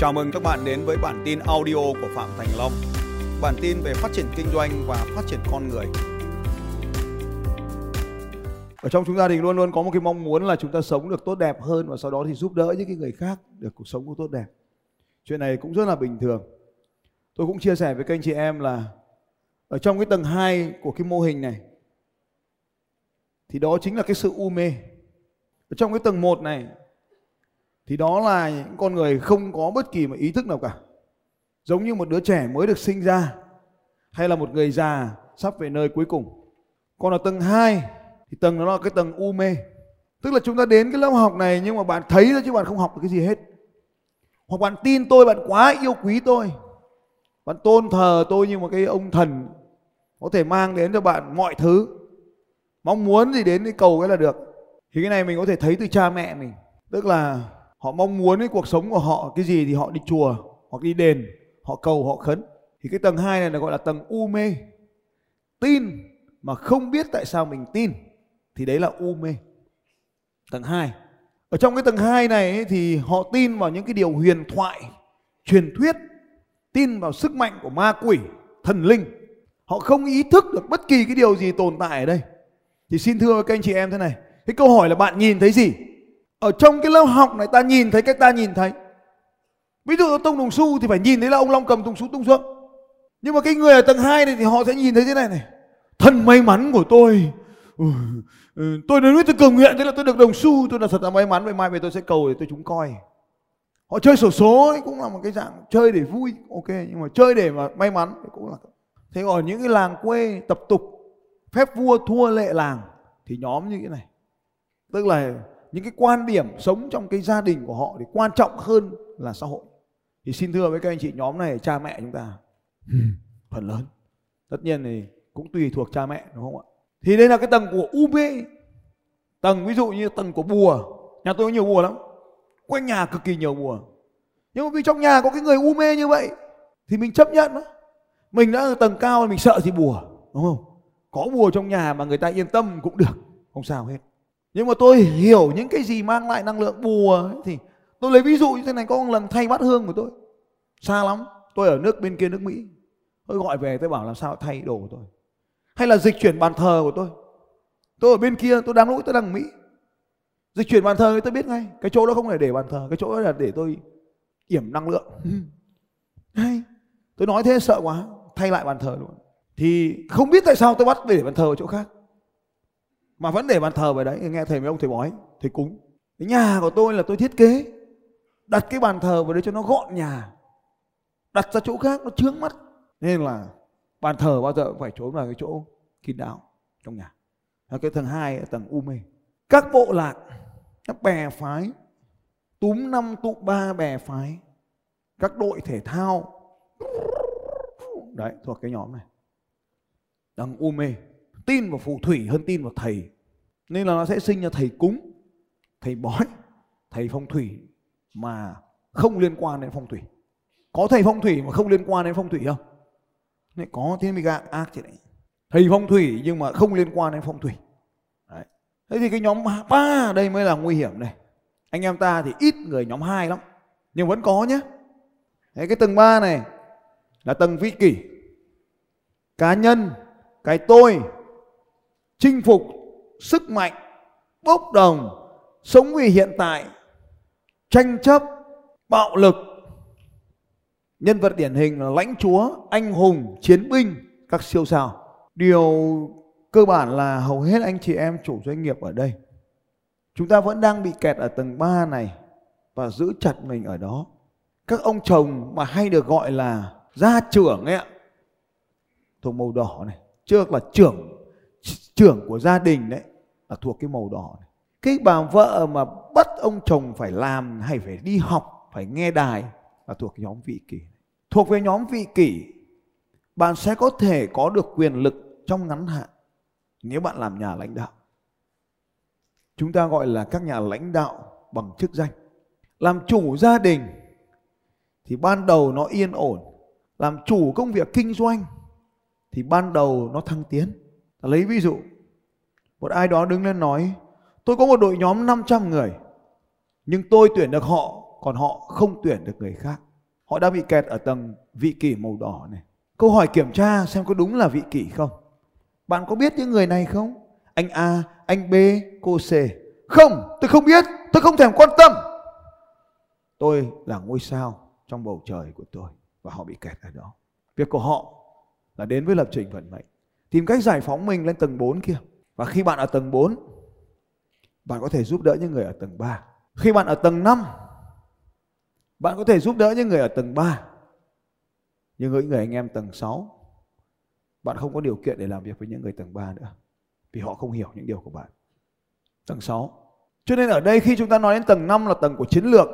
Chào mừng các bạn đến với bản tin audio của Phạm Thành Long. Bản tin về phát triển kinh doanh và phát triển con người. Ở trong chúng ta thì luôn luôn có một cái mong muốn là chúng ta sống được tốt đẹp hơn và sau đó thì giúp đỡ những cái người khác được cuộc sống cũng tốt đẹp. Chuyện này cũng rất là bình thường. Tôi cũng chia sẻ với các anh chị em là ở trong cái tầng 2 của cái mô hình này, thì đó chính là cái sự u mê. Ở trong cái tầng 1 này thì đó là những con người không có bất kỳ một ý thức nào cả. Giống như một đứa trẻ mới được sinh ra hay là một người già sắp về nơi cuối cùng. Còn ở tầng 2 thì tầng đó là cái tầng u mê. Tức là chúng ta đến cái lớp học này nhưng mà bạn thấy thôi chứ bạn không học được cái gì hết. Hoặc bạn tin tôi, bạn quá yêu quý tôi. Bạn tôn thờ tôi như một cái ông thần có thể mang đến cho bạn mọi thứ. Mong muốn gì đến cái cầu cái là được. Thì cái này mình có thể thấy từ cha mẹ mình. Tức là họ mong muốn cái cuộc sống của họ cái gì thì họ đi chùa hoặc đi đền họ cầu họ khấn. Thì cái tầng 2 này là gọi là tầng u mê tin mà không biết tại sao mình tin thì đấy là u mê tầng 2 ở trong cái tầng 2 này ấy, thì họ tin vào những cái điều huyền thoại truyền thuyết tin vào sức mạnh của ma quỷ thần linh. Họ không ý thức được bất kỳ cái điều gì tồn tại ở đây. Thì xin thưa với các anh chị em thế này cái câu hỏi là bạn nhìn thấy gì? Ở trong cái lớp học này ta nhìn thấy cái ta nhìn thấy. Ví dụ tông đồng xu thì phải nhìn thấy là ông long cầm tùng xu tung xuống nhưng mà cái người ở tầng 2 này thì họ sẽ nhìn thấy thế này này. Thân may mắn của tôi. Ừ, ừ, tôi đến với tôi cầu nguyện thế là tôi được đồng xu tôi là thật là may mắn vậy mai về tôi sẽ cầu để tôi chúng coi. Họ chơi sổ số ấy cũng là một cái dạng chơi để vui ok nhưng mà chơi để mà may mắn cũng là thế ở những cái làng quê tập tục phép vua thua lệ làng thì nhóm như cái này. Tức là những cái quan điểm sống trong cái gia đình của họ thì quan trọng hơn là xã hội. Thì xin thưa với các anh chị nhóm này cha mẹ chúng ta phần lớn. Tất nhiên thì cũng tùy thuộc cha mẹ đúng không ạ? Thì đây là cái tầng của UB tầng ví dụ như tầng của bùa. Nhà tôi có nhiều bùa lắm. Quanh nhà cực kỳ nhiều bùa. Nhưng mà vì trong nhà có cái người u mê như vậy thì mình chấp nhận đó. Mình đã ở tầng cao mình sợ gì bùa đúng không? Có bùa trong nhà mà người ta yên tâm cũng được. Không sao hết nhưng mà tôi hiểu những cái gì mang lại năng lượng bùa ấy, thì tôi lấy ví dụ như thế này có một lần thay bát hương của tôi. Xa lắm tôi ở nước bên kia nước mỹ. Tôi gọi về tôi bảo làm sao thay đồ của tôi. Hay là dịch chuyển bàn thờ của tôi. Tôi ở bên kia tôi đang lúc tôi đang ở mỹ. Dịch chuyển bàn thờ tôi biết ngay cái chỗ đó không phải để bàn thờ cái chỗ đó là để tôi yểm năng lượng. Hay tôi nói thế sợ quá thay lại bàn thờ luôn. Thì không biết tại sao tôi bắt để bàn thờ ở chỗ khác mà vẫn để bàn thờ về đấy, nghe thầy mấy ông thầy bói thầy cúng. Cái nhà của tôi là tôi thiết kế, đặt cái bàn thờ vào đấy cho nó gọn nhà, đặt ra chỗ khác, nó chướng mắt. Nên là bàn thờ bao giờ cũng phải trốn vào cái chỗ kín đáo trong nhà. Là cái tầng hai là tầng u mê. Các bộ lạc, các bè phái, túm năm, tụ ba bè phái, các đội thể thao. Đấy, thuộc cái nhóm này. Tầng u mê tin vào phù thủy hơn tin vào thầy. Nên là nó sẽ sinh ra thầy cúng thầy bói thầy phong thủy mà không liên quan đến phong thủy. Có thầy phong thủy mà không liên quan đến phong thủy không? Này có thế mới gạ ác thế này. Thầy phong thủy nhưng mà không liên quan đến phong thủy. Đấy. thế thì cái nhóm ba đây mới là nguy hiểm này. Anh em ta thì ít người nhóm 2 lắm nhưng vẫn có nhé đấy, cái tầng 3 này là tầng vị kỷ. Cá nhân cái tôi chinh phục sức mạnh, bốc đồng, sống vì hiện tại, tranh chấp, bạo lực. Nhân vật điển hình là lãnh chúa, anh hùng, chiến binh, các siêu sao. Điều cơ bản là hầu hết anh chị em, chủ doanh nghiệp ở đây, chúng ta vẫn đang bị kẹt ở tầng 3 này và giữ chặt mình ở đó. Các ông chồng mà hay được gọi là gia trưởng ấy ạ, thuộc màu đỏ này, trước là trưởng trưởng của gia đình đấy, là thuộc cái màu đỏ này. cái bà vợ mà bắt ông chồng phải làm hay phải đi học, phải nghe đài là thuộc nhóm vị kỷ thuộc về nhóm vị kỷ, bạn sẽ có thể có được quyền lực trong ngắn hạn nếu bạn làm nhà lãnh đạo. Chúng ta gọi là các nhà lãnh đạo bằng chức danh. Làm chủ gia đình thì ban đầu nó yên ổn, làm chủ công việc kinh doanh thì ban đầu nó thăng tiến lấy ví dụ một ai đó đứng lên nói tôi có một đội nhóm 500 người nhưng tôi tuyển được họ còn họ không tuyển được người khác họ đã bị kẹt ở tầng vị kỷ màu đỏ này. Câu hỏi kiểm tra xem có đúng là vị kỷ không? Bạn có biết những người này không? Anh A, anh B, cô C. Không, tôi không biết, tôi không thèm quan tâm. Tôi là ngôi sao trong bầu trời của tôi và họ bị kẹt ở đó. Việc của họ là đến với lập trình vận mệnh, tìm cách giải phóng mình lên tầng 4 kia. Và khi bạn ở tầng 4, bạn có thể giúp đỡ những người ở tầng 3. Khi bạn ở tầng 5, bạn có thể giúp đỡ những người ở tầng 3. Nhưng với người anh em tầng 6, bạn không có điều kiện để làm việc với những người tầng 3 nữa. Vì họ không hiểu những điều của bạn. Tầng 6. Cho nên ở đây khi chúng ta nói đến tầng 5 là tầng của chiến lược.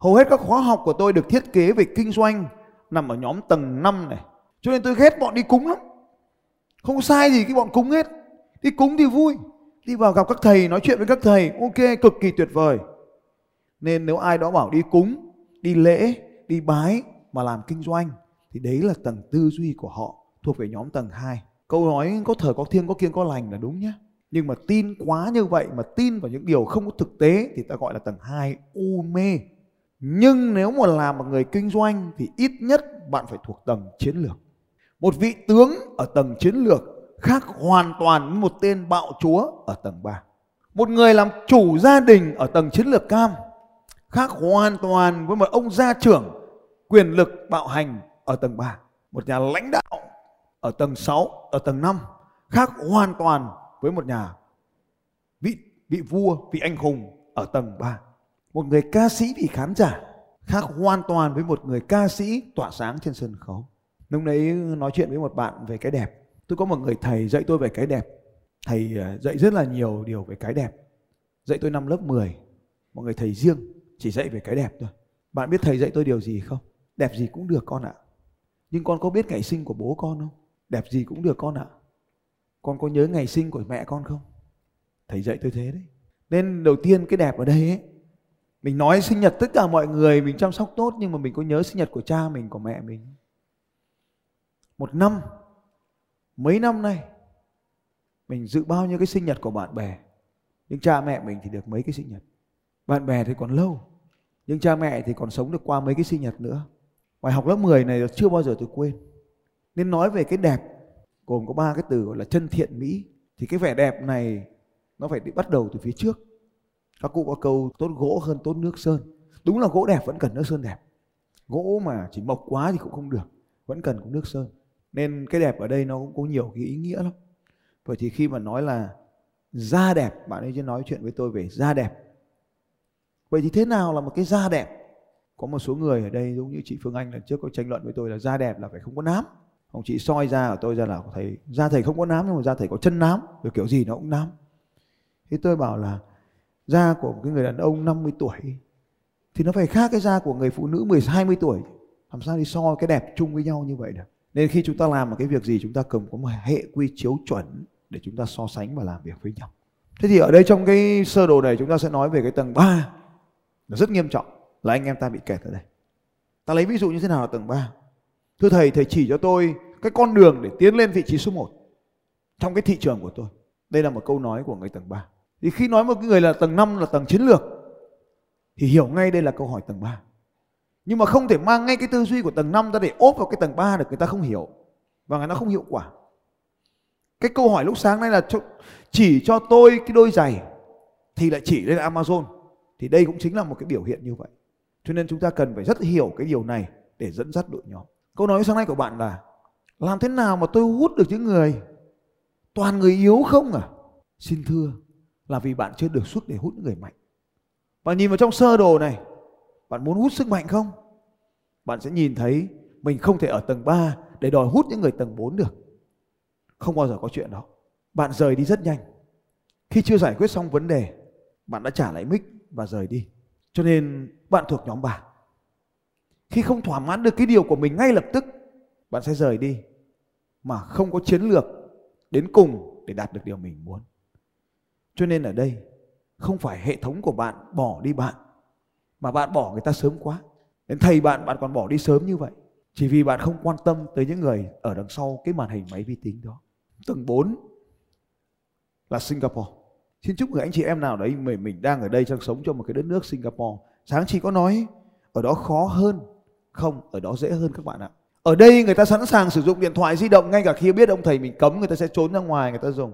Hầu hết các khóa học của tôi được thiết kế về kinh doanh nằm ở nhóm tầng 5 này. Cho nên tôi ghét bọn đi cúng lắm. Không sai gì cái bọn cúng hết. Đi cúng thì vui. Đi vào gặp các thầy, nói chuyện với các thầy, ok, cực kỳ tuyệt vời. Nên nếu ai đó bảo đi cúng, đi lễ, đi bái mà làm kinh doanh thì đấy là tầng tư duy của họ thuộc về nhóm tầng 2. Câu nói có thờ có thiêng có kiêng có lành là đúng nhé. Nhưng mà tin quá như vậy mà tin vào những điều không có thực tế thì ta gọi là tầng 2 u mê. Nhưng nếu mà làm một người kinh doanh thì ít nhất bạn phải thuộc tầng chiến lược. Một vị tướng ở tầng chiến lược khác hoàn toàn với một tên bạo chúa ở tầng 3. Một người làm chủ gia đình ở tầng chiến lược cam khác hoàn toàn với một ông gia trưởng quyền lực bạo hành ở tầng 3. Một nhà lãnh đạo ở tầng 6, ở tầng 5 khác hoàn toàn với một nhà vị vị vua, vị anh hùng ở tầng 3. Một người ca sĩ vị khán giả khác hoàn toàn với một người ca sĩ tỏa sáng trên sân khấu. Lúc đấy nói chuyện với một bạn về cái đẹp. Tôi có một người thầy dạy tôi về cái đẹp. Thầy à, dạy rất là nhiều điều về cái đẹp. Dạy tôi năm lớp 10. Một người thầy riêng chỉ dạy về cái đẹp thôi. Bạn biết thầy dạy tôi điều gì không? Đẹp gì cũng được con ạ. Nhưng con có biết ngày sinh của bố con không? Đẹp gì cũng được con ạ. Con có nhớ ngày sinh của mẹ con không? Thầy dạy tôi thế đấy. Nên đầu tiên cái đẹp ở đây ấy, mình nói sinh nhật tất cả mọi người mình chăm sóc tốt nhưng mà mình có nhớ sinh nhật của cha mình, của mẹ mình. Một năm, mấy năm nay, mình dự bao nhiêu cái sinh nhật của bạn bè. Nhưng cha mẹ mình thì được mấy cái sinh nhật. Bạn bè thì còn lâu. Nhưng cha mẹ thì còn sống được qua mấy cái sinh nhật nữa. Bài học lớp 10 này chưa bao giờ tôi quên. Nên nói về cái đẹp gồm có ba cái từ gọi là chân thiện mỹ thì cái vẻ đẹp này nó phải bắt đầu từ phía trước. Các cụ có câu tốt gỗ hơn tốt nước sơn. Đúng là gỗ đẹp vẫn cần nước sơn đẹp. Gỗ mà chỉ mộc quá thì cũng không được, vẫn cần có nước sơn. Nên cái đẹp ở đây nó cũng có nhiều cái ý nghĩa lắm. Vậy thì khi mà nói là da đẹp, bạn ấy chỉ nói chuyện với tôi về da đẹp. Vậy thì thế nào là một cái da đẹp? có một số người ở đây giống như chị Phương Anh lần trước có tranh luận với tôi là da đẹp là phải không có nám ông chị soi da của tôi ra là thầy da thầy không có nám nhưng mà da thầy có chân nám rồi kiểu gì nó cũng nám thế tôi bảo là da của một cái người đàn ông 50 tuổi thì nó phải khác cái da của người phụ nữ 10 20 tuổi làm sao đi so cái đẹp chung với nhau như vậy được nên khi chúng ta làm một cái việc gì chúng ta cần có một hệ quy chiếu chuẩn để chúng ta so sánh và làm việc với nhau thế thì ở đây trong cái sơ đồ này chúng ta sẽ nói về cái tầng 3 nó rất nghiêm trọng là anh em ta bị kẹt ở đây. Ta lấy ví dụ như thế nào là tầng 3. Thưa thầy, thầy chỉ cho tôi cái con đường để tiến lên vị trí số 1 trong cái thị trường của tôi. Đây là một câu nói của người tầng 3. Thì khi nói một người là tầng 5 là tầng chiến lược thì hiểu ngay đây là câu hỏi tầng 3. Nhưng mà không thể mang ngay cái tư duy của tầng 5 ra để ốp vào cái tầng 3 được người ta không hiểu và người ta không hiệu quả. Cái câu hỏi lúc sáng nay là chỉ cho tôi cái đôi giày thì lại chỉ lên Amazon thì đây cũng chính là một cái biểu hiện như vậy. Cho nên chúng ta cần phải rất hiểu cái điều này để dẫn dắt đội nhóm. Câu nói sáng nay của bạn là làm thế nào mà tôi hút được những người toàn người yếu không à? Xin thưa là vì bạn chưa được xuất để hút những người mạnh. Và nhìn vào trong sơ đồ này, bạn muốn hút sức mạnh không? Bạn sẽ nhìn thấy mình không thể ở tầng 3 để đòi hút những người tầng 4 được. Không bao giờ có chuyện đó. Bạn rời đi rất nhanh. Khi chưa giải quyết xong vấn đề, bạn đã trả lại mic và rời đi. Cho nên bạn thuộc nhóm 3. Khi không thỏa mãn được cái điều của mình ngay lập tức, bạn sẽ rời đi mà không có chiến lược đến cùng để đạt được điều mình muốn. Cho nên ở đây không phải hệ thống của bạn bỏ đi bạn mà bạn bỏ người ta sớm quá. Đến thầy bạn bạn còn bỏ đi sớm như vậy. Chỉ vì bạn không quan tâm tới những người ở đằng sau cái màn hình máy vi tính đó. Tầng 4 là Singapore. Xin chúc người anh chị em nào đấy mình mình đang ở đây đang sống trong một cái đất nước Singapore. Sáng chị có nói, ở đó khó hơn, không, ở đó dễ hơn các bạn ạ ở đây người ta sẵn sàng sử dụng điện thoại di động ngay cả khi biết ông thầy mình cấm, người ta sẽ trốn ra ngoài, người ta dùng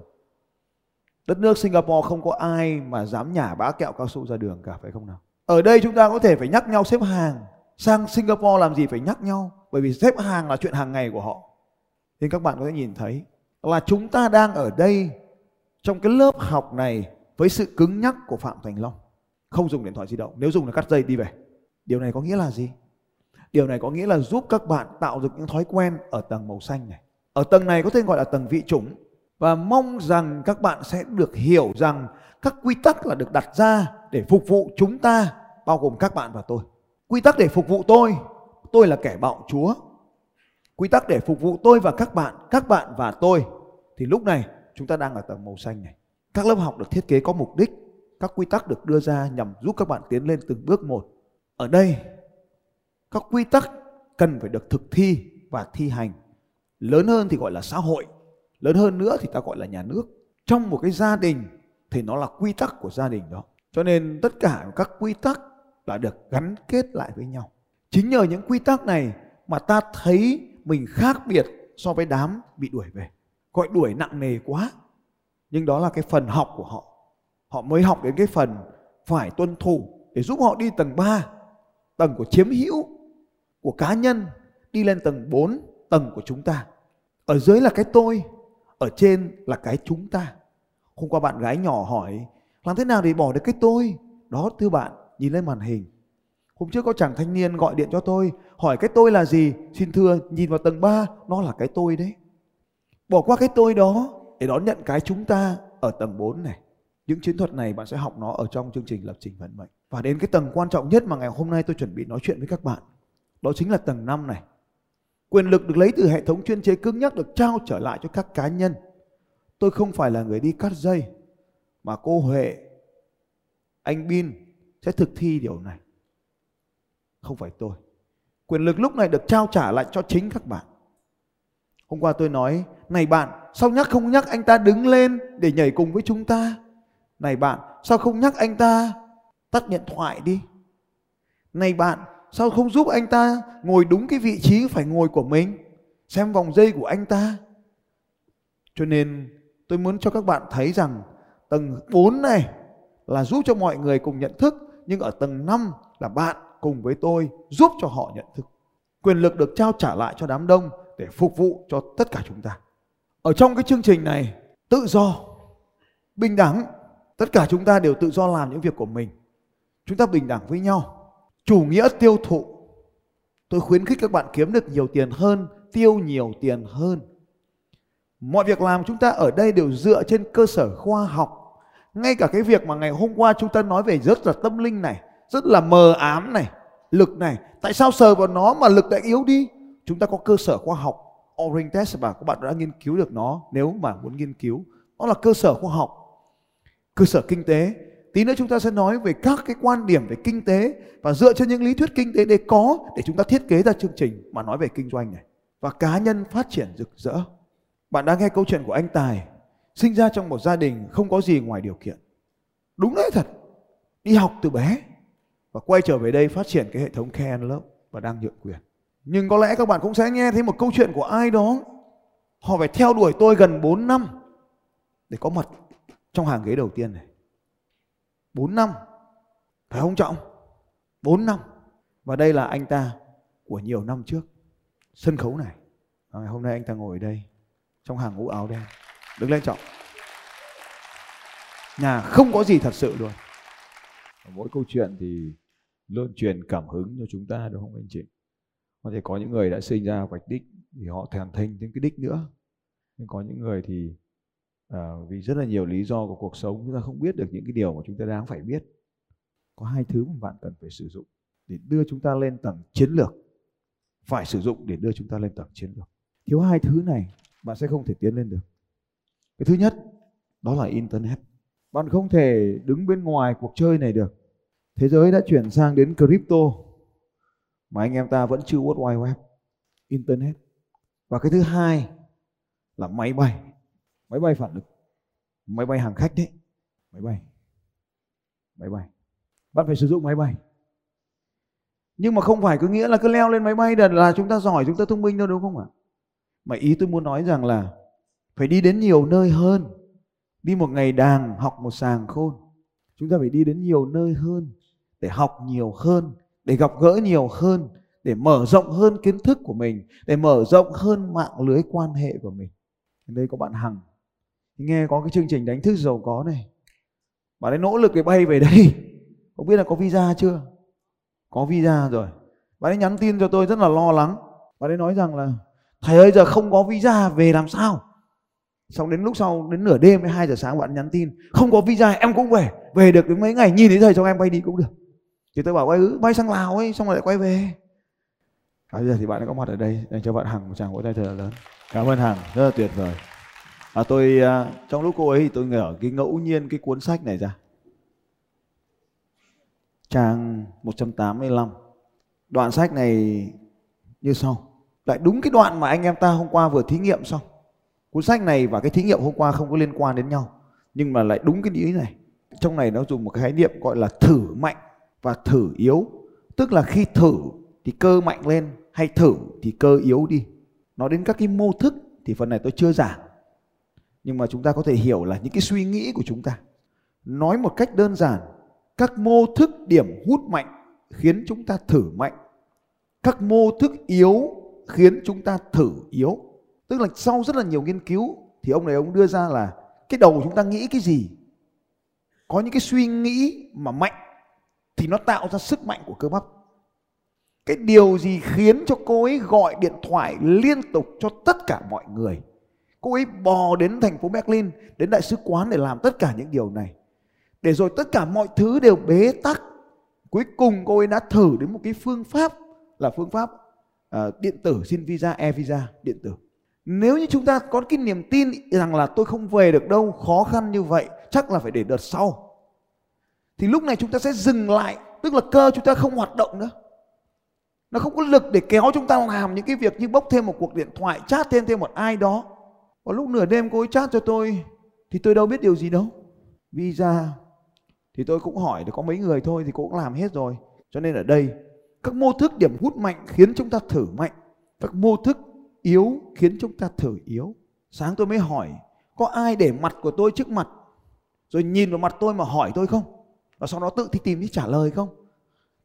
đất nước Singapore không có ai mà dám nhả bã kẹo cao su ra đường cả, phải không nào ở đây chúng ta có thể phải nhắc nhau xếp hàng. Sang Singapore làm gì phải nhắc nhau, bởi vì xếp hàng là chuyện hàng ngày của họ. Nên các bạn có thể nhìn thấy là chúng ta đang ở đây, trong cái lớp học này, với sự cứng nhắc của Phạm Thành Long. Không dùng điện thoại di động, nếu dùng là cắt dây đi về. Điều này có nghĩa là gì? Điều này có nghĩa là giúp các bạn tạo được những thói quen ở tầng màu xanh này. Ở tầng này có thể gọi là tầng vị chủng. Và mong rằng các bạn sẽ được hiểu rằng các quy tắc là được đặt ra để phục vụ chúng ta bao gồm các bạn và tôi. Quy tắc để phục vụ tôi tôi là kẻ bạo chúa. Quy tắc để phục vụ tôi và các bạn các bạn và tôi. Thì lúc này, chúng ta đang ở tầng màu xanh này. Các lớp học được thiết kế có mục đích, các quy tắc được đưa ra nhằm giúp các bạn tiến lên từng bước một. Ở đây, các quy tắc cần phải được thực thi và thi hành. Lớn hơn thì gọi là xã hội, lớn hơn nữa thì ta gọi là nhà nước. Trong một cái gia đình thì nó là quy tắc của gia đình đó. Cho nên tất cả các quy tắc là được gắn kết lại với nhau. Chính nhờ những quy tắc này mà ta thấy mình khác biệt so với đám bị đuổi về. Gọi đuổi nặng nề quá, nhưng đó là cái phần học của họ. Họ mới học đến cái phần phải tuân thủ để giúp họ đi tầng 3 tầng của chiếm hữu của cá nhân, đi lên tầng 4 tầng của chúng ta. Ở dưới là cái tôi, ở trên là cái chúng ta. Hôm qua bạn gái nhỏ hỏi, làm thế nào để bỏ được cái tôi? Đó, thưa bạn nhìn lên màn hình. Hôm trước có chàng thanh niên gọi điện cho tôi, hỏi cái tôi là gì? Xin thưa, nhìn vào tầng 3 nó là cái tôi đấy. Bỏ qua cái tôi đó để đón nhận cái chúng ta ở tầng 4 này. Những chiến thuật này bạn sẽ học nó ở trong chương trình lập trình vận mệnh. Và đến cái tầng quan trọng nhất mà ngày hôm nay tôi chuẩn bị nói chuyện với các bạn, đó chính là tầng 5 này. Quyền lực được lấy từ hệ thống chuyên chế cứng nhắc được trao trở lại cho các cá nhân. Tôi không phải là người đi cắt dây, mà cô huệ, anh bin sẽ thực thi điều này. Không phải tôi. Quyền lực lúc này được trao trả lại cho chính các bạn. Hôm qua tôi nói, này bạn, sao nhắc không nhắc anh ta đứng lên để nhảy cùng với chúng ta? Này bạn, sao không nhắc anh ta tắt điện thoại đi? Này bạn, sao không giúp anh ta ngồi đúng cái vị trí phải ngồi của mình? Xem vòng dây của anh ta. Cho nên tôi muốn cho các bạn thấy rằng tầng 4 này là giúp cho mọi người cùng nhận thức nhưng ở tầng 5 là bạn cùng với tôi giúp cho họ nhận thức, quyền lực được trao trả lại cho đám đông để phục vụ cho tất cả chúng ta. Ở trong cái chương trình này, tự do, bình đẳng, tất cả chúng ta đều tự do làm những việc của mình. Chúng ta bình đẳng với nhau. Chủ nghĩa tiêu thụ. Tôi khuyến khích các bạn kiếm được nhiều tiền hơn, tiêu nhiều tiền hơn. Mọi việc làm chúng ta ở đây đều dựa trên cơ sở khoa học ngay cả cái việc mà ngày hôm qua chúng ta nói về rất là tâm linh này, rất là mờ ám này, lực này, tại sao sờ vào nó mà lực lại yếu đi? Chúng ta có cơ sở khoa học Orange test và các bạn đã nghiên cứu được nó, nếu mà muốn nghiên cứu, nó là cơ sở khoa học, cơ sở kinh tế. Tí nữa chúng ta sẽ nói về các cái quan điểm về kinh tế và dựa trên những lý thuyết kinh tế để có, để chúng ta thiết kế ra chương trình mà nói về kinh doanh này và cá nhân phát triển rực rỡ. Bạn đã nghe câu chuyện của anh tài sinh ra trong một gia đình không có gì ngoài điều kiện. Đúng đấy thật. Đi học từ bé và quay trở về đây phát triển cái hệ thống care lớp và đang nhượng quyền. Nhưng có lẽ các bạn cũng sẽ nghe thấy một câu chuyện của ai đó. Họ phải theo đuổi tôi gần 4 năm để có mặt trong hàng ghế đầu tiên này. 4 năm. Phải không trọng? 4 năm. Và đây là anh ta của nhiều năm trước. Sân khấu này. Và ngày hôm nay anh ta ngồi ở đây trong hàng ngũ áo đen đứng lên trọng. Nhà không có gì thật sự luôn. Mỗi câu chuyện thì luôn truyền cảm hứng cho chúng ta đúng không anh chị? Có thể có những người đã sinh ra vạch đích thì họ thèm thinh đến cái đích nữa. Nhưng có những người thì à, vì rất là nhiều lý do của cuộc sống chúng ta không biết được những cái điều mà chúng ta đáng phải biết. Có hai thứ mà bạn cần phải sử dụng để đưa chúng ta lên tầng chiến lược. Phải sử dụng để đưa chúng ta lên tầng chiến lược. Thiếu hai thứ này bạn sẽ không thể tiến lên được cái thứ nhất đó là internet. Bạn không thể đứng bên ngoài cuộc chơi này được. Thế giới đã chuyển sang đến crypto mà anh em ta vẫn chưa World Wide Web internet. Và cái thứ hai là máy bay. Máy bay phản lực. Máy bay hàng khách đấy. Máy bay. Máy bay. Bạn phải sử dụng máy bay. Nhưng mà không phải cứ nghĩa là cứ leo lên máy bay là, là chúng ta giỏi chúng ta thông minh đâu đúng không ạ? Mà ý tôi muốn nói rằng là phải đi đến nhiều nơi hơn. Đi một ngày đàng, học một sàng khôn. Chúng ta phải đi đến nhiều nơi hơn, để học nhiều hơn, để gặp gỡ nhiều hơn, để mở rộng hơn kiến thức của mình, để mở rộng hơn mạng lưới quan hệ của mình. Đây có bạn hằng. Nghe có cái chương trình đánh thức giàu có này. Bạn ấy nỗ lực để bay về đây. Không biết là có visa chưa? Có visa rồi. Bạn ấy nhắn tin cho tôi rất là lo lắng. Bạn ấy nói rằng là, thầy ơi, giờ không có visa, về làm sao? Xong đến lúc sau đến nửa đêm đến 2 giờ sáng bạn nhắn tin không có visa em cũng về. Về được đến mấy ngày nhìn thấy thầy cho em bay đi cũng được. Thì tôi bảo bay ừ, bay sang lào ấy xong rồi lại quay về. À, bây giờ thì bạn đã có mặt ở đây dành cho bạn hằng một tràng vỗ tay thật là lớn. Cảm ơn hằng rất là tuyệt vời. À, tôi à, trong lúc cô ấy thì tôi ngỡ cái ngẫu nhiên cái cuốn sách này ra. Trang 185 đoạn sách này như sau. Lại đúng cái đoạn mà anh em ta hôm qua vừa thí nghiệm xong cuốn sách này và cái thí nghiệm hôm qua không có liên quan đến nhau, nhưng mà lại đúng cái ý này. Trong này nó dùng một cái khái niệm gọi là thử mạnh và thử yếu. Tức là khi thử thì cơ mạnh lên hay thử thì cơ yếu đi. Nói đến các cái mô thức thì phần này tôi chưa giảng. Nhưng mà chúng ta có thể hiểu là những cái suy nghĩ của chúng ta. Nói một cách đơn giản, các mô thức điểm hút mạnh khiến chúng ta thử mạnh. Các mô thức yếu khiến chúng ta thử yếu tức là sau rất là nhiều nghiên cứu thì ông này ông đưa ra là cái đầu chúng ta nghĩ cái gì? Có những cái suy nghĩ mà mạnh thì nó tạo ra sức mạnh của cơ bắp. Cái điều gì khiến cho cô ấy gọi điện thoại liên tục cho tất cả mọi người? Cô ấy bò đến thành phố Berlin đến đại sứ quán để làm tất cả những điều này. Để rồi tất cả mọi thứ đều bế tắc. Cuối cùng cô ấy đã thử đến một cái phương pháp là phương pháp uh, điện tử xin visa e visa điện tử nếu như chúng ta có cái niềm tin rằng là tôi không về được đâu, khó khăn như vậy, chắc là phải để đợt sau. Thì lúc này chúng ta sẽ dừng lại, tức là cơ chúng ta không hoạt động nữa. Nó không có lực để kéo chúng ta làm những cái việc như bốc thêm một cuộc điện thoại, chat thêm thêm một ai đó. Và lúc nửa đêm cô ấy chat cho tôi, thì tôi đâu biết điều gì đâu. Visa, thì tôi cũng hỏi được có mấy người thôi, thì cô cũng làm hết rồi. Cho nên ở đây, các mô thức điểm hút mạnh khiến chúng ta thử mạnh. Các mô thức yếu khiến chúng ta thử yếu. Sáng tôi mới hỏi, có ai để mặt của tôi trước mặt, rồi nhìn vào mặt tôi mà hỏi tôi không? Và sau đó tự thì tìm đi trả lời không?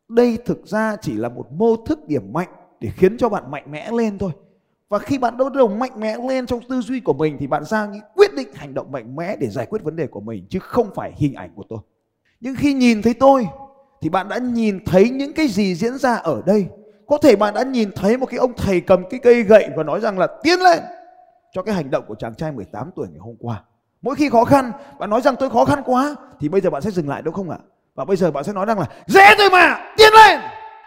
Đây thực ra chỉ là một mô thức điểm mạnh để khiến cho bạn mạnh mẽ lên thôi. Và khi bạn bắt đầu mạnh mẽ lên trong tư duy của mình thì bạn ra những quyết định hành động mạnh mẽ để giải quyết vấn đề của mình, chứ không phải hình ảnh của tôi. Nhưng khi nhìn thấy tôi thì bạn đã nhìn thấy những cái gì diễn ra ở đây có thể bạn đã nhìn thấy một cái ông thầy cầm cái cây gậy và nói rằng là, tiến lên! cho cái hành động của chàng trai 18 tuổi ngày hôm qua. Mỗi khi khó khăn, bạn nói rằng, tôi khó khăn quá, thì bây giờ bạn sẽ dừng lại, đúng không ạ? Và bây giờ bạn sẽ nói rằng là, dễ thôi mà, tiến lên!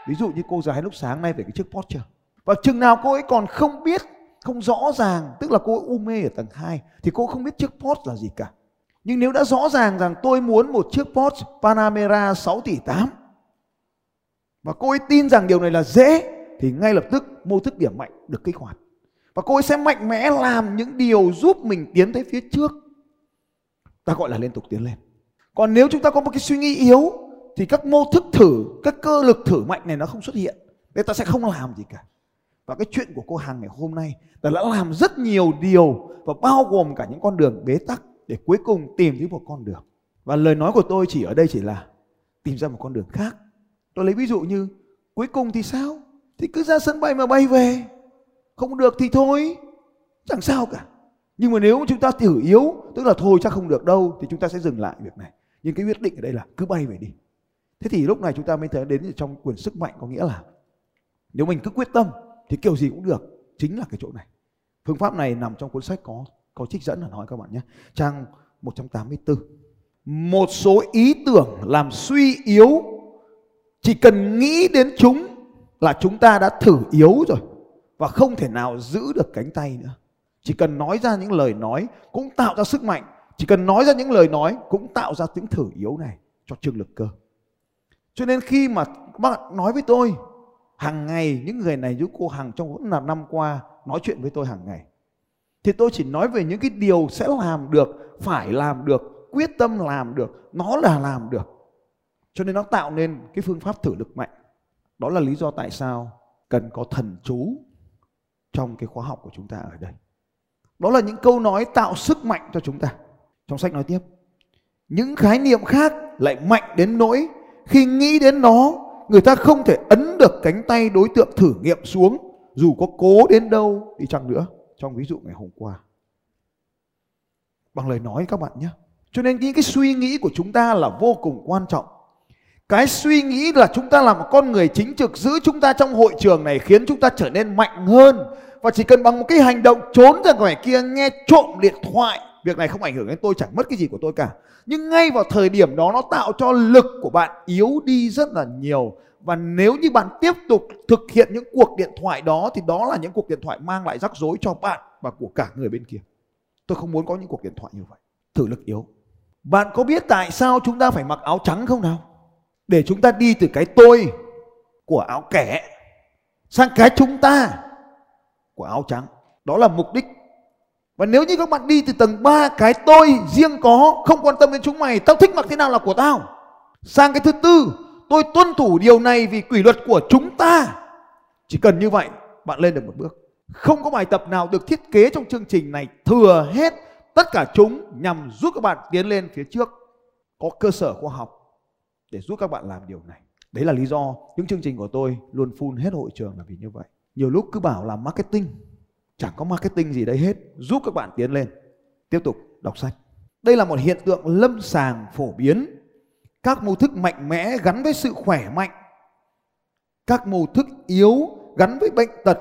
Ví dụ như cô gái lúc sáng nay về cái chiếc Porsche. Và chừng nào cô ấy còn không biết, không rõ ràng, tức là cô ấy u mê ở tầng 2 thì cô không biết chiếc Porsche là gì cả. Nhưng nếu đã rõ ràng rằng tôi muốn một chiếc Porsche Panamera 6 tỷ 8 và cô ấy tin rằng điều này là dễ thì ngay lập tức mô thức điểm mạnh được kích hoạt. Và cô ấy sẽ mạnh mẽ làm những điều giúp mình tiến tới phía trước. Ta gọi là liên tục tiến lên. Còn nếu chúng ta có một cái suy nghĩ yếu thì các mô thức thử, các cơ lực thử mạnh này nó không xuất hiện. Nên ta sẽ không làm gì cả. Và cái chuyện của cô hàng ngày hôm nay ta đã làm rất nhiều điều và bao gồm cả những con đường bế tắc để cuối cùng tìm thấy một con đường. Và lời nói của tôi chỉ ở đây chỉ là tìm ra một con đường khác. Tôi lấy ví dụ như cuối cùng thì sao? Thì cứ ra sân bay mà bay về. Không được thì thôi. Chẳng sao cả. Nhưng mà nếu chúng ta thử yếu, tức là thôi chắc không được đâu thì chúng ta sẽ dừng lại việc này. Nhưng cái quyết định ở đây là cứ bay về đi. Thế thì lúc này chúng ta mới thấy đến trong quyền sức mạnh có nghĩa là nếu mình cứ quyết tâm thì kiểu gì cũng được. Chính là cái chỗ này. Phương pháp này nằm trong cuốn sách có có trích dẫn là nói các bạn nhé. Trang 184. Một số ý tưởng làm suy yếu chỉ cần nghĩ đến chúng là chúng ta đã thử yếu rồi và không thể nào giữ được cánh tay nữa. Chỉ cần nói ra những lời nói cũng tạo ra sức mạnh. Chỉ cần nói ra những lời nói cũng tạo ra tiếng thử yếu này cho trương lực cơ. Cho nên khi mà các bạn nói với tôi, hàng ngày những người này giúp cô hàng trong vẫn là năm qua nói chuyện với tôi hàng ngày, thì tôi chỉ nói về những cái điều sẽ làm được, phải làm được, quyết tâm làm được, nó là làm được cho nên nó tạo nên cái phương pháp thử lực mạnh Đó là lý do tại sao cần có thần chú trong cái khóa học của chúng ta ở đây. Đó là những câu nói tạo sức mạnh cho chúng ta. Trong sách nói tiếp, những khái niệm khác lại mạnh đến nỗi khi nghĩ đến nó, người ta không thể ấn được cánh tay đối tượng thử nghiệm xuống dù có cố đến đâu đi chăng nữa. Trong ví dụ ngày hôm qua. Bằng lời nói các bạn nhé. Cho nên những cái suy nghĩ của chúng ta là vô cùng quan trọng. Cái suy nghĩ là chúng ta là một con người chính trực, giữ chúng ta trong hội trường này khiến chúng ta trở nên mạnh hơn. Và chỉ cần bằng một cái hành động trốn ra ngoài kia, nghe trộm điện thoại. Việc này không ảnh hưởng đến tôi, chẳng mất cái gì của tôi cả. Nhưng ngay vào thời điểm đó, nó tạo cho lực của bạn yếu đi rất là nhiều. Và nếu như bạn tiếp tục thực hiện những cuộc điện thoại đó, thì đó là những cuộc điện thoại mang lại rắc rối cho bạn và của cả người bên kia. Tôi không muốn có những cuộc điện thoại như vậy. Thử lực yếu. Bạn có biết tại sao chúng ta phải mặc áo trắng không nào? Để chúng ta đi từ cái tôi của áo kẻ sang cái chúng ta của áo trắng. Đó là mục đích. Và nếu như các bạn đi từ tầng 3 cái tôi riêng có không quan tâm đến chúng mày, tao thích mặc thế nào là của tao. Sang cái thứ tư, tôi tuân thủ điều này vì quy luật của chúng ta. Chỉ cần như vậy, bạn lên được một bước. Không có bài tập nào được thiết kế trong chương trình này thừa hết tất cả chúng nhằm giúp các bạn tiến lên phía trước. Có cơ sở khoa học để giúp các bạn làm điều này. Đấy là lý do những chương trình của tôi luôn full hết hội trường là vì như vậy. Nhiều lúc cứ bảo là marketing, chẳng có marketing gì đấy hết, giúp các bạn tiến lên. Tiếp tục đọc sách. Đây là một hiện tượng lâm sàng phổ biến. Các mô thức mạnh mẽ gắn với sự khỏe mạnh. Các mô thức yếu gắn với bệnh tật,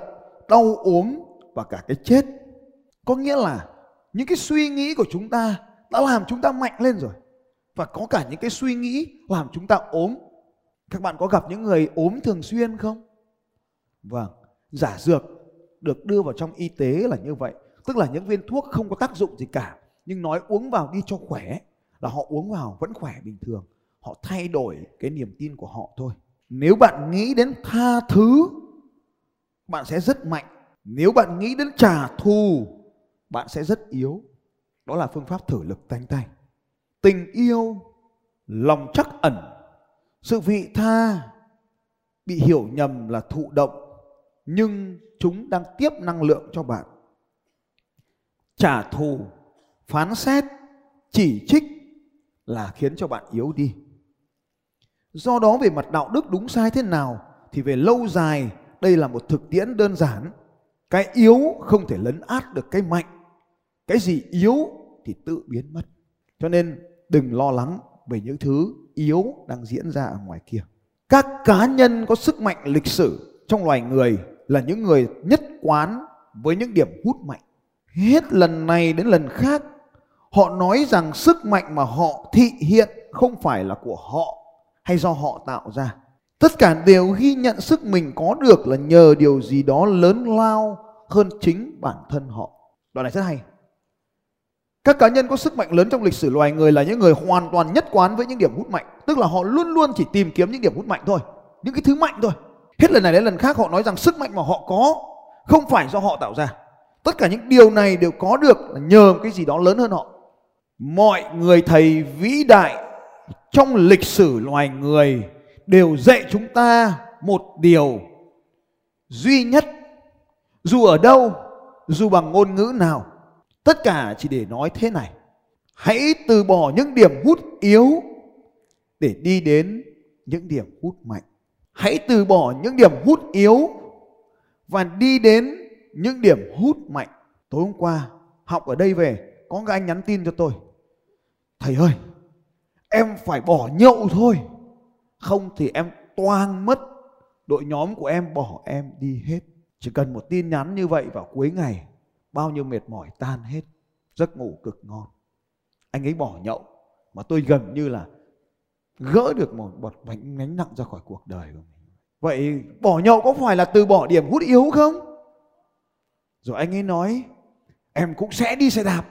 đau ốm và cả cái chết. Có nghĩa là những cái suy nghĩ của chúng ta đã làm chúng ta mạnh lên rồi. Và có cả những cái suy nghĩ làm chúng ta ốm. Các bạn có gặp những người ốm thường xuyên không? Vâng, giả dược được đưa vào trong y tế là như vậy. Tức là những viên thuốc không có tác dụng gì cả. Nhưng nói uống vào đi cho khỏe là họ uống vào vẫn khỏe bình thường. Họ thay đổi cái niềm tin của họ thôi. Nếu bạn nghĩ đến tha thứ, bạn sẽ rất mạnh. Nếu bạn nghĩ đến trả thù, bạn sẽ rất yếu. Đó là phương pháp thử lực tanh tay. Tình yêu, lòng chắc ẩn, sự vị tha bị hiểu nhầm là thụ động nhưng chúng đang tiếp năng lượng cho bạn. Trả thù, phán xét, chỉ trích là khiến cho bạn yếu đi. Do đó về mặt đạo đức đúng sai thế nào thì về lâu dài đây là một thực tiễn đơn giản. Cái yếu không thể lấn át được cái mạnh. Cái gì yếu thì tự biến mất. Cho nên đừng lo lắng về những thứ yếu đang diễn ra ở ngoài kia. Các cá nhân có sức mạnh lịch sử trong loài người là những người nhất quán với những điểm hút mạnh. Hết lần này đến lần khác, họ nói rằng sức mạnh mà họ thị hiện không phải là của họ hay do họ tạo ra. Tất cả đều ghi nhận sức mình có được là nhờ điều gì đó lớn lao hơn chính bản thân họ. Đoạn này rất hay. Các cá nhân có sức mạnh lớn trong lịch sử loài người là những người hoàn toàn nhất quán với những điểm hút mạnh. Tức là họ luôn luôn chỉ tìm kiếm những điểm hút mạnh thôi. Những cái thứ mạnh thôi. Hết lần này đến lần khác, họ nói rằng sức mạnh mà họ có không phải do họ tạo ra. Tất cả những điều này đều có được là nhờ cái gì đó lớn hơn họ. Mọi người thầy vĩ đại trong lịch sử loài người đều dạy chúng ta một điều duy nhất dù ở đâu, dù bằng ngôn ngữ nào tất cả chỉ để nói thế này. Hãy từ bỏ những điểm hút yếu để đi đến những điểm hút mạnh. Hãy từ bỏ những điểm hút yếu và đi đến những điểm hút mạnh. Tối hôm qua, học ở đây về, có các anh nhắn tin cho tôi. Thầy ơi, em phải bỏ nhậu thôi. Không thì em toang mất. Đội nhóm của em bỏ em đi hết. Chỉ cần một tin nhắn như vậy vào cuối ngày bao nhiêu mệt mỏi tan hết, giấc ngủ cực ngon. Anh ấy bỏ nhậu mà tôi gần như là gỡ được một bọt bánh, gánh nặng ra khỏi cuộc đời của mình. Vậy bỏ nhậu có phải là từ bỏ điểm hút yếu không? Rồi anh ấy nói, em cũng sẽ đi xe đạp.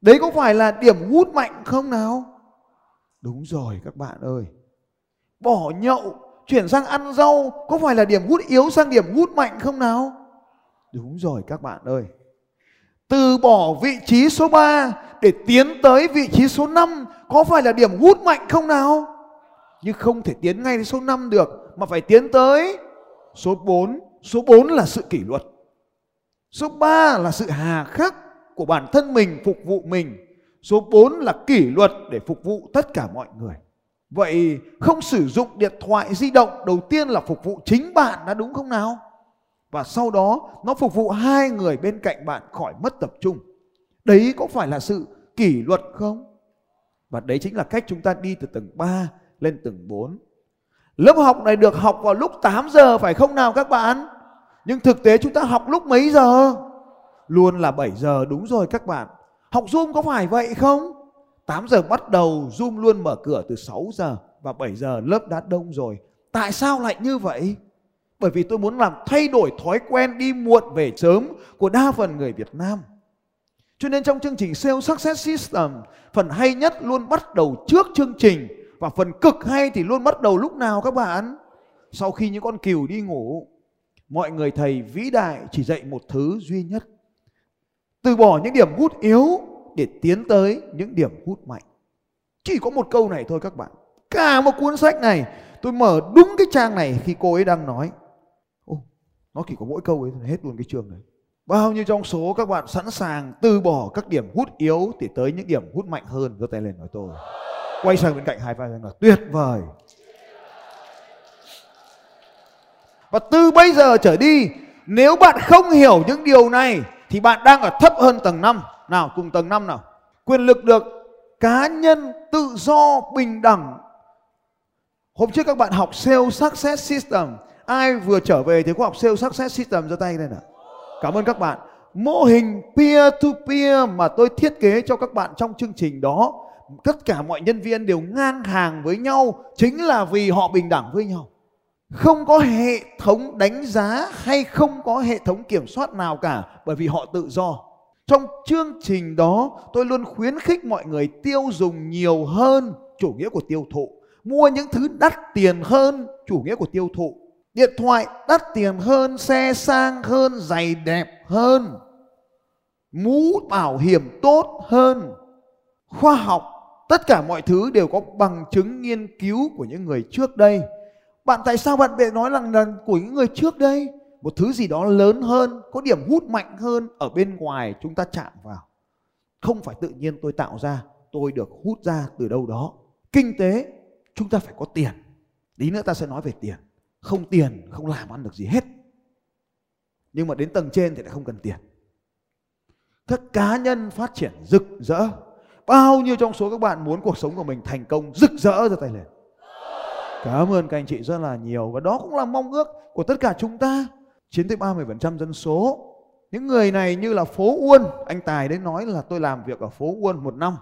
Đấy có phải là điểm hút mạnh không nào? Đúng rồi các bạn ơi. Bỏ nhậu, chuyển sang ăn rau có phải là điểm hút yếu sang điểm hút mạnh không nào? Đúng rồi các bạn ơi từ bỏ vị trí số 3 để tiến tới vị trí số 5 có phải là điểm hút mạnh không nào? nhưng không thể tiến ngay đến số 5 được, mà phải tiến tới số 4. Số 4 là sự kỷ luật. Số 3 là sự hà khắc của bản thân mình, phục vụ mình. Số 4 là kỷ luật để phục vụ tất cả mọi người. Vậy không sử dụng điện thoại di động đầu tiên là phục vụ chính bạn đã đúng không nào? Và sau đó, nó phục vụ hai người bên cạnh bạn khỏi mất tập trung. Đấy có phải là sự kỷ luật không? Và đấy chính là cách chúng ta đi từ tầng 3 lên tầng 4. Lớp học này được học vào lúc 8 giờ, phải không nào các bạn? Nhưng thực tế chúng ta học lúc mấy giờ? Luôn là 7 giờ, đúng rồi các bạn. Học Zoom có phải vậy không? 8 giờ bắt đầu, Zoom luôn mở cửa từ 6 giờ và 7 giờ lớp đã đông rồi. Tại sao lại như vậy? Bởi vì tôi muốn làm thay đổi thói quen đi muộn về sớm của đa phần người Việt Nam. Cho nên trong chương trình Sales Success System, phần hay nhất luôn bắt đầu trước chương trình và phần cực hay thì luôn bắt đầu lúc nào các bạn? Sau khi những con cừu đi ngủ. Mọi người thầy vĩ đại chỉ dạy một thứ duy nhất. Từ bỏ những điểm hút yếu để tiến tới những điểm hút mạnh. Chỉ có một câu này thôi các bạn. Cả một cuốn sách này tôi mở đúng cái trang này khi cô ấy đang nói. Nó chỉ có mỗi câu ấy hết luôn cái chương này. Bao nhiêu trong số các bạn sẵn sàng từ bỏ các điểm hút yếu để tới những điểm hút mạnh hơn? giơ tay lên nói tôi. Quay sang bên cạnh hai vai là tuyệt vời. Và từ bây giờ trở đi, nếu bạn không hiểu những điều này thì bạn đang ở thấp hơn tầng 5. Nào cùng tầng 5 nào. Quyền lực được cá nhân tự do bình đẳng. Hôm trước các bạn học Sales Success System. Ai vừa trở về thì có học Sales Success System ra tay đây nào. Cảm ơn các bạn. Mô hình peer to peer mà tôi thiết kế cho các bạn trong chương trình đó, tất cả mọi nhân viên đều ngang hàng với nhau chính là vì họ bình đẳng với nhau. Không có hệ thống đánh giá hay không có hệ thống kiểm soát nào cả bởi vì họ tự do. Trong chương trình đó tôi luôn khuyến khích mọi người tiêu dùng nhiều hơn chủ nghĩa của tiêu thụ. Mua những thứ đắt tiền hơn chủ nghĩa của tiêu thụ Điện thoại đắt tiền hơn, xe sang hơn, giày đẹp hơn, mũ bảo hiểm tốt hơn, khoa học, tất cả mọi thứ đều có bằng chứng nghiên cứu của những người trước đây. Bạn tại sao bạn bị nói rằng là của những người trước đây? Một thứ gì đó lớn hơn, có điểm hút mạnh hơn ở bên ngoài chúng ta chạm vào. Không phải tự nhiên tôi tạo ra, tôi được hút ra từ đâu đó. Kinh tế, chúng ta phải có tiền. Tí nữa ta sẽ nói về tiền không tiền, không làm ăn được gì hết. Nhưng mà đến tầng trên thì lại không cần tiền. Các cá nhân phát triển rực rỡ. Bao nhiêu trong số các bạn muốn cuộc sống của mình thành công, rực rỡ ra tay lên. Cảm ơn các anh chị rất là nhiều. Và đó cũng là mong ước của tất cả chúng ta. Chiếm tới 30% dân số. Những người này như là phố Uôn. Anh Tài đấy nói là tôi làm việc ở phố Uôn một năm.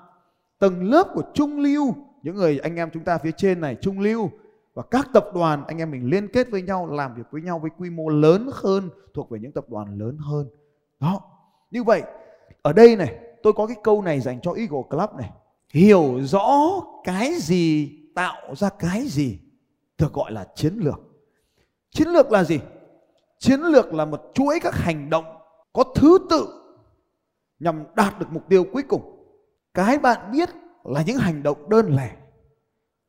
Tầng lớp của Trung Lưu. Những người anh em chúng ta phía trên này, Trung Lưu và các tập đoàn, anh em mình liên kết với nhau, làm việc với nhau với quy mô lớn hơn, thuộc về những tập đoàn lớn hơn. Đó, như vậy, ở đây này, tôi có cái câu này dành cho Eagle Club này. Hiểu rõ cái gì, tạo ra cái gì, được gọi là chiến lược. Chiến lược là gì? Chiến lược là một chuỗi các hành động có thứ tự nhằm đạt được mục tiêu cuối cùng. Cái bạn biết là những hành động đơn lẻ.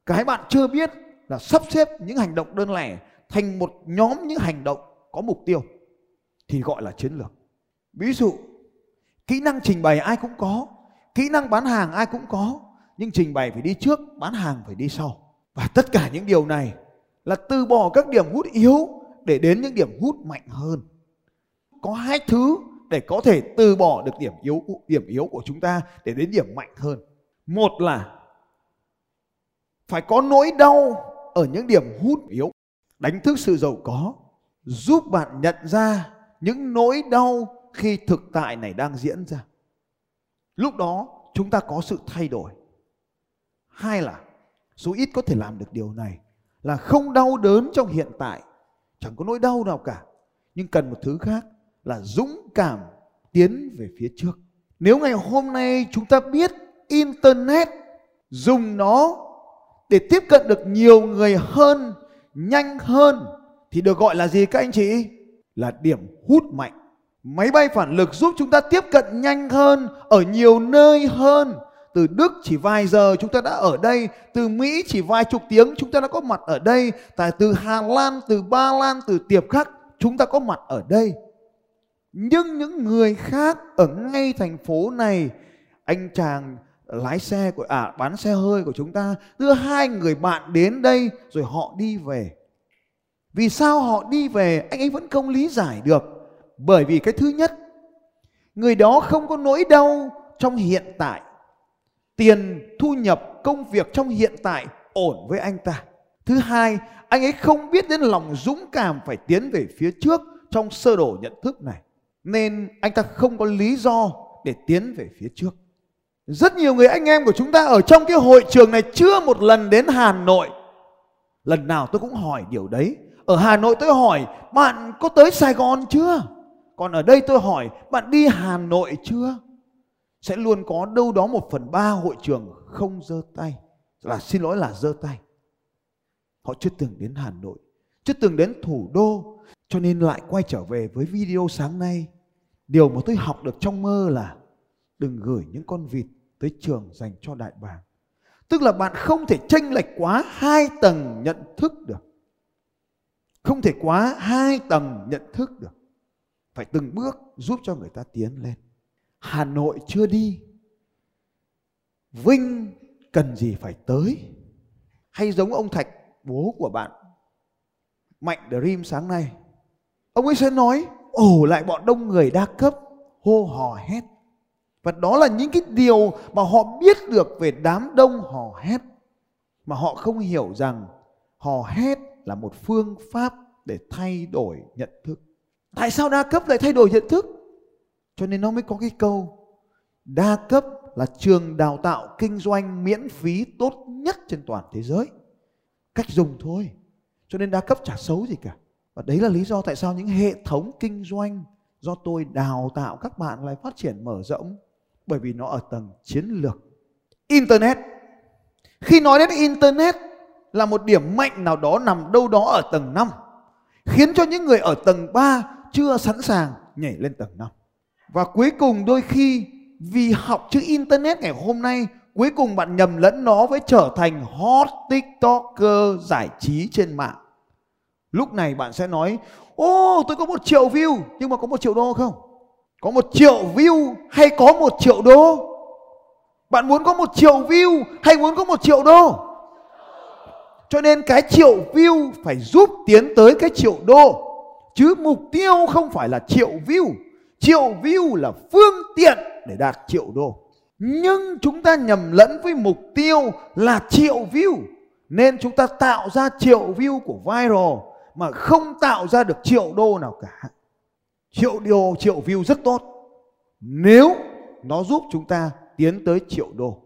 Cái bạn chưa biết là sắp xếp những hành động đơn lẻ thành một nhóm những hành động có mục tiêu thì gọi là chiến lược. Ví dụ, kỹ năng trình bày ai cũng có, kỹ năng bán hàng ai cũng có, nhưng trình bày phải đi trước, bán hàng phải đi sau. Và tất cả những điều này là từ bỏ các điểm hút yếu để đến những điểm hút mạnh hơn. Có hai thứ để có thể từ bỏ được điểm yếu điểm yếu của chúng ta để đến điểm mạnh hơn. Một là phải có nỗi đau ở những điểm hút yếu. Đánh thức sự giàu có, giúp bạn nhận ra những nỗi đau khi thực tại này đang diễn ra. Lúc đó, chúng ta có sự thay đổi. Hai là, số ít có thể làm được điều này là không đau đớn trong hiện tại. Chẳng có nỗi đau nào cả. Nhưng cần một thứ khác là dũng cảm tiến về phía trước. Nếu ngày hôm nay chúng ta biết internet, dùng nó để tiếp cận được nhiều người hơn, nhanh hơn thì được gọi là gì các anh chị? Là điểm hút mạnh. Máy bay phản lực giúp chúng ta tiếp cận nhanh hơn, ở nhiều nơi hơn, từ Đức chỉ vài giờ chúng ta đã ở đây, từ Mỹ chỉ vài chục tiếng chúng ta đã có mặt ở đây, tại từ Hà Lan, từ Ba Lan, từ Tiệp Khắc chúng ta có mặt ở đây. Nhưng những người khác ở ngay thành phố này, anh chàng lái xe của à bán xe hơi của chúng ta đưa hai người bạn đến đây rồi họ đi về. Vì sao họ đi về anh ấy vẫn không lý giải được. Bởi vì cái thứ nhất, người đó không có nỗi đau trong hiện tại. Tiền, thu nhập, công việc trong hiện tại ổn với anh ta. Thứ hai, anh ấy không biết đến lòng dũng cảm phải tiến về phía trước trong sơ đồ nhận thức này. Nên anh ta không có lý do để tiến về phía trước. Rất nhiều người anh em của chúng ta ở trong cái hội trường này chưa một lần đến Hà Nội. Lần nào tôi cũng hỏi điều đấy. Ở Hà Nội tôi hỏi bạn có tới Sài Gòn chưa? Còn ở đây tôi hỏi bạn đi Hà Nội chưa? Sẽ luôn có đâu đó một phần ba hội trường không giơ tay. Là xin lỗi là giơ tay. Họ chưa từng đến Hà Nội, chưa từng đến thủ đô. Cho nên lại quay trở về với video sáng nay. Điều mà tôi học được trong mơ là đừng gửi những con vịt tới trường dành cho đại bàng. Tức là bạn không thể tranh lệch quá hai tầng nhận thức được. Không thể quá hai tầng nhận thức được. Phải từng bước giúp cho người ta tiến lên. Hà Nội chưa đi. Vinh cần gì phải tới. Hay giống ông Thạch, bố của bạn, Mạnh Dream sáng nay. Ông ấy sẽ nói ổ lại bọn đông người đa cấp, hô hò hét. Và đó là những cái điều mà họ biết được về đám đông hò hét. Mà họ không hiểu rằng hò hét là một phương pháp để thay đổi nhận thức. Tại sao đa cấp lại thay đổi nhận thức? Cho nên nó mới có cái câu, đa cấp là trường đào tạo kinh doanh miễn phí tốt nhất trên toàn thế giới. Cách dùng thôi. Cho nên đa cấp chả xấu gì cả. Và đấy là lý do tại sao những hệ thống kinh doanh do tôi đào tạo các bạn lại phát triển mở rộng bởi vì nó ở tầng chiến lược. Internet. Khi nói đến Internet là một điểm mạnh nào đó nằm đâu đó ở tầng 5 khiến cho những người ở tầng 3 chưa sẵn sàng nhảy lên tầng 5. Và cuối cùng đôi khi, vì học chữ internet ngày hôm nay, cuối cùng bạn nhầm lẫn nó với trở thành hot tiktoker giải trí trên mạng. Lúc này bạn sẽ nói, Ô, tôi có một triệu view, Nhưng mà có một triệu đô không? Có một triệu view hay có một triệu đô? Bạn muốn có một triệu view hay muốn có một triệu đô? Cho nên cái triệu view phải giúp tiến tới cái triệu đô. Chứ mục tiêu không phải là triệu view. Triệu view là phương tiện để đạt triệu đô. Nhưng chúng ta nhầm lẫn với mục tiêu là triệu view. Nên chúng ta tạo ra triệu view của viral mà không tạo ra được triệu đô nào cả. Triệu đô, triệu view rất tốt. Nếu nó giúp chúng ta tiến tới triệu đô.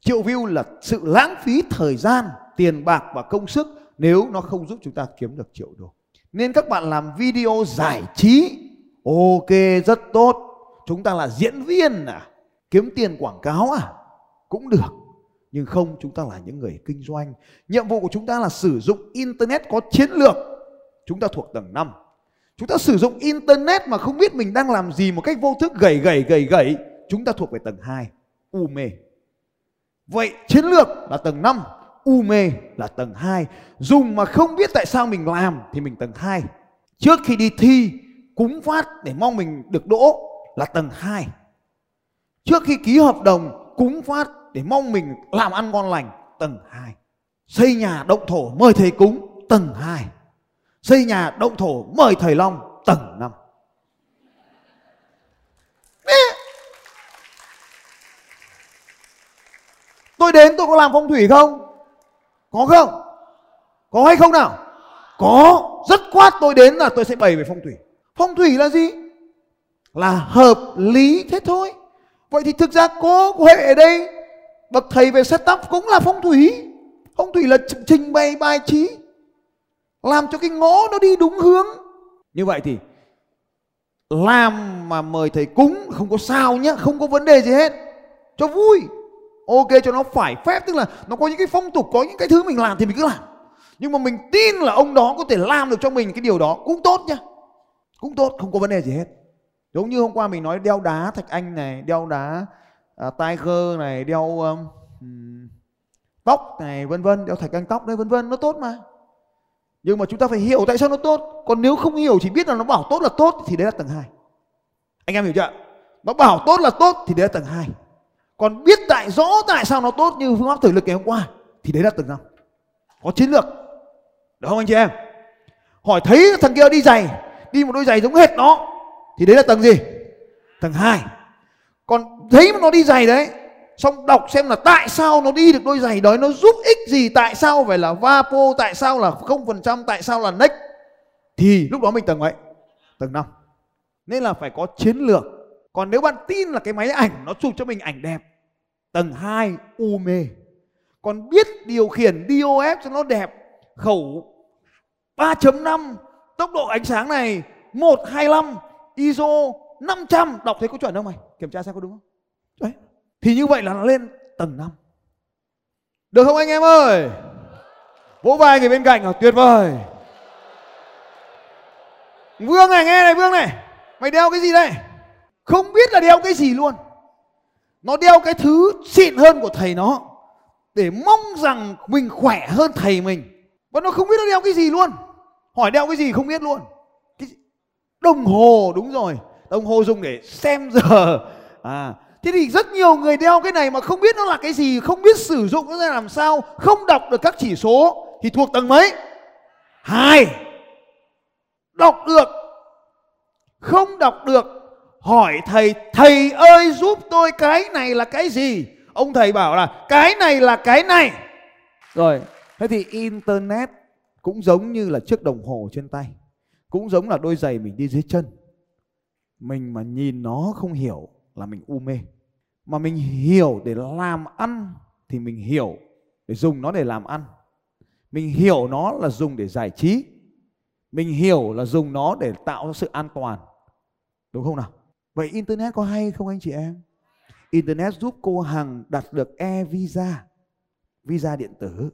Triệu view là sự lãng phí thời gian tiền bạc và công sức nếu nó không giúp chúng ta kiếm được triệu đô. Nên các bạn làm video giải trí ok rất tốt. Chúng ta là diễn viên à, kiếm tiền quảng cáo à cũng được. Nhưng không chúng ta là những người kinh doanh. Nhiệm vụ của chúng ta là sử dụng internet có chiến lược. Chúng ta thuộc tầng 5. Chúng ta sử dụng internet mà không biết mình đang làm gì một cách vô thức gầy gầy gầy gầy. Chúng ta thuộc về tầng 2, u mê. Vậy chiến lược là tầng 5, u mê là tầng 2. Dùng mà không biết tại sao mình làm thì mình tầng 2. Trước khi đi thi cúng phát để mong mình được đỗ là tầng 2. Trước khi ký hợp đồng cúng phát để mong mình làm ăn ngon lành tầng 2. Xây nhà động thổ mời thầy cúng tầng 2. Xây nhà động thổ, mời thầy Long tầng 5. Tôi đến tôi có làm phong thủy không? Có không? Có hay không nào? Có. Rất quát tôi đến là tôi sẽ bày về phong thủy. Phong thủy là gì? Là hợp lý thế thôi. Vậy thì thực ra có Huệ ở đây bậc thầy về setup cũng là phong thủy. Phong thủy là trình bày bài trí làm cho cái ngõ nó đi đúng hướng. Như vậy thì làm mà mời thầy cúng không có sao nhá, không có vấn đề gì hết. Cho vui. Ok cho nó phải phép tức là nó có những cái phong tục có những cái thứ mình làm thì mình cứ làm. Nhưng mà mình tin là ông đó có thể làm được cho mình cái điều đó cũng tốt nhá. Cũng tốt không có vấn đề gì hết. Giống như hôm qua mình nói đeo đá thạch anh này đeo đá à, Tiger này đeo um, tóc này vân vân đeo thạch anh tóc đấy vân vân nó tốt mà nhưng mà chúng ta phải hiểu tại sao nó tốt. Còn nếu không hiểu chỉ biết là nó bảo tốt là tốt thì đấy là tầng 2 anh em hiểu chưa nó bảo tốt là tốt thì đấy là tầng 2 còn biết tại rõ tại sao nó tốt như phương pháp thử lực ngày hôm qua thì đấy là tầng 5 có chiến lược. Được không anh chị em? Hỏi thấy thằng kia đi giày, đi một đôi giày giống hệt nó thì đấy là tầng gì? Tầng 2 còn thấy nó đi giày đấy xong đọc xem là tại sao nó đi được đôi giày đó, nó giúp ích gì, tại sao phải là vapo, tại sao là không phần trăm, tại sao là next thì lúc đó mình tầng ấy tầng 5 nên là phải có chiến lược. Còn nếu bạn tin là cái máy ảnh nó chụp cho mình ảnh đẹp, tầng 2 u mê. Còn biết điều khiển DOF cho nó đẹp, khẩu 3.5 tốc độ ánh sáng này 125 ISO 500 đọc thấy có chuẩn không mày? Kiểm tra xem có đúng không? Đấy thì như vậy là nó lên tầng 5 được không anh em ơi? Vỗ vai người bên cạnh là tuyệt vời. Vương này, nghe này, vương này. Mày đeo cái gì đây? Không biết là đeo cái gì luôn. Nó đeo cái thứ xịn hơn của thầy nó, để mong rằng mình khỏe hơn thầy mình. Và nó không biết nó đeo cái gì luôn. Hỏi đeo cái gì không biết luôn. Cái đồng hồ, đúng rồi. Đồng hồ dùng để xem giờ. À thế thì rất nhiều người đeo cái này mà không biết nó là cái gì, không biết sử dụng nó ra làm sao, không đọc được các chỉ số thì thuộc tầng mấy? Hai. Đọc được. Không đọc được. Hỏi thầy thầy ơi, giúp tôi cái này là cái gì? Ông thầy bảo là, cái này là cái này. Rồi, thế thì internet cũng giống như là chiếc đồng hồ trên tay, cũng giống là đôi giày mình đi dưới chân. Mình mà nhìn nó không hiểu là mình u mê. Mà mình hiểu để làm ăn thì mình hiểu để dùng nó để làm ăn. Mình hiểu nó là dùng để giải trí. Mình hiểu là dùng nó để tạo ra sự an toàn. Đúng không nào? Vậy internet có hay không anh chị em? Internet giúp cô hằng đặt được e visa visa điện tử.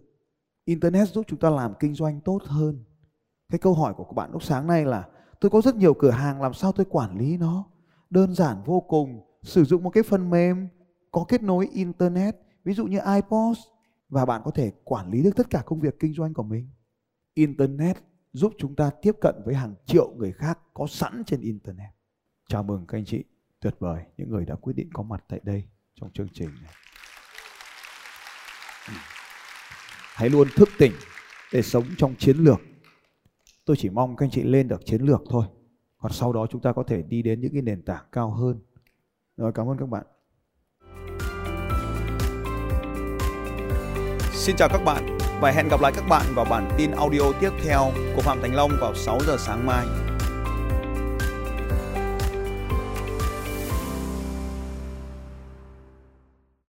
Internet giúp chúng ta làm kinh doanh tốt hơn. Cái câu hỏi của các bạn lúc sáng nay là, tôi có rất nhiều cửa hàng, làm sao tôi quản lý nó? Đơn giản vô cùng sử dụng một cái phần mềm có kết nối internet, ví dụ như iPods, và bạn có thể quản lý được tất cả công việc kinh doanh của mình. Internet giúp chúng ta tiếp cận với hàng triệu người khác có sẵn trên internet. Chào mừng các anh chị, tuyệt vời, những người đã quyết định có mặt tại đây trong chương trình này. Ừ. Hãy luôn thức tỉnh để sống trong chiến lược. Tôi chỉ mong các anh chị lên được chiến lược thôi. Còn sau đó chúng ta có thể đi đến những cái nền tảng cao hơn rồi, cảm ơn các bạn Xin chào các bạn và hẹn gặp lại các bạn vào bản tin audio tiếp theo của Phạm Thành Long vào 6 giờ sáng mai.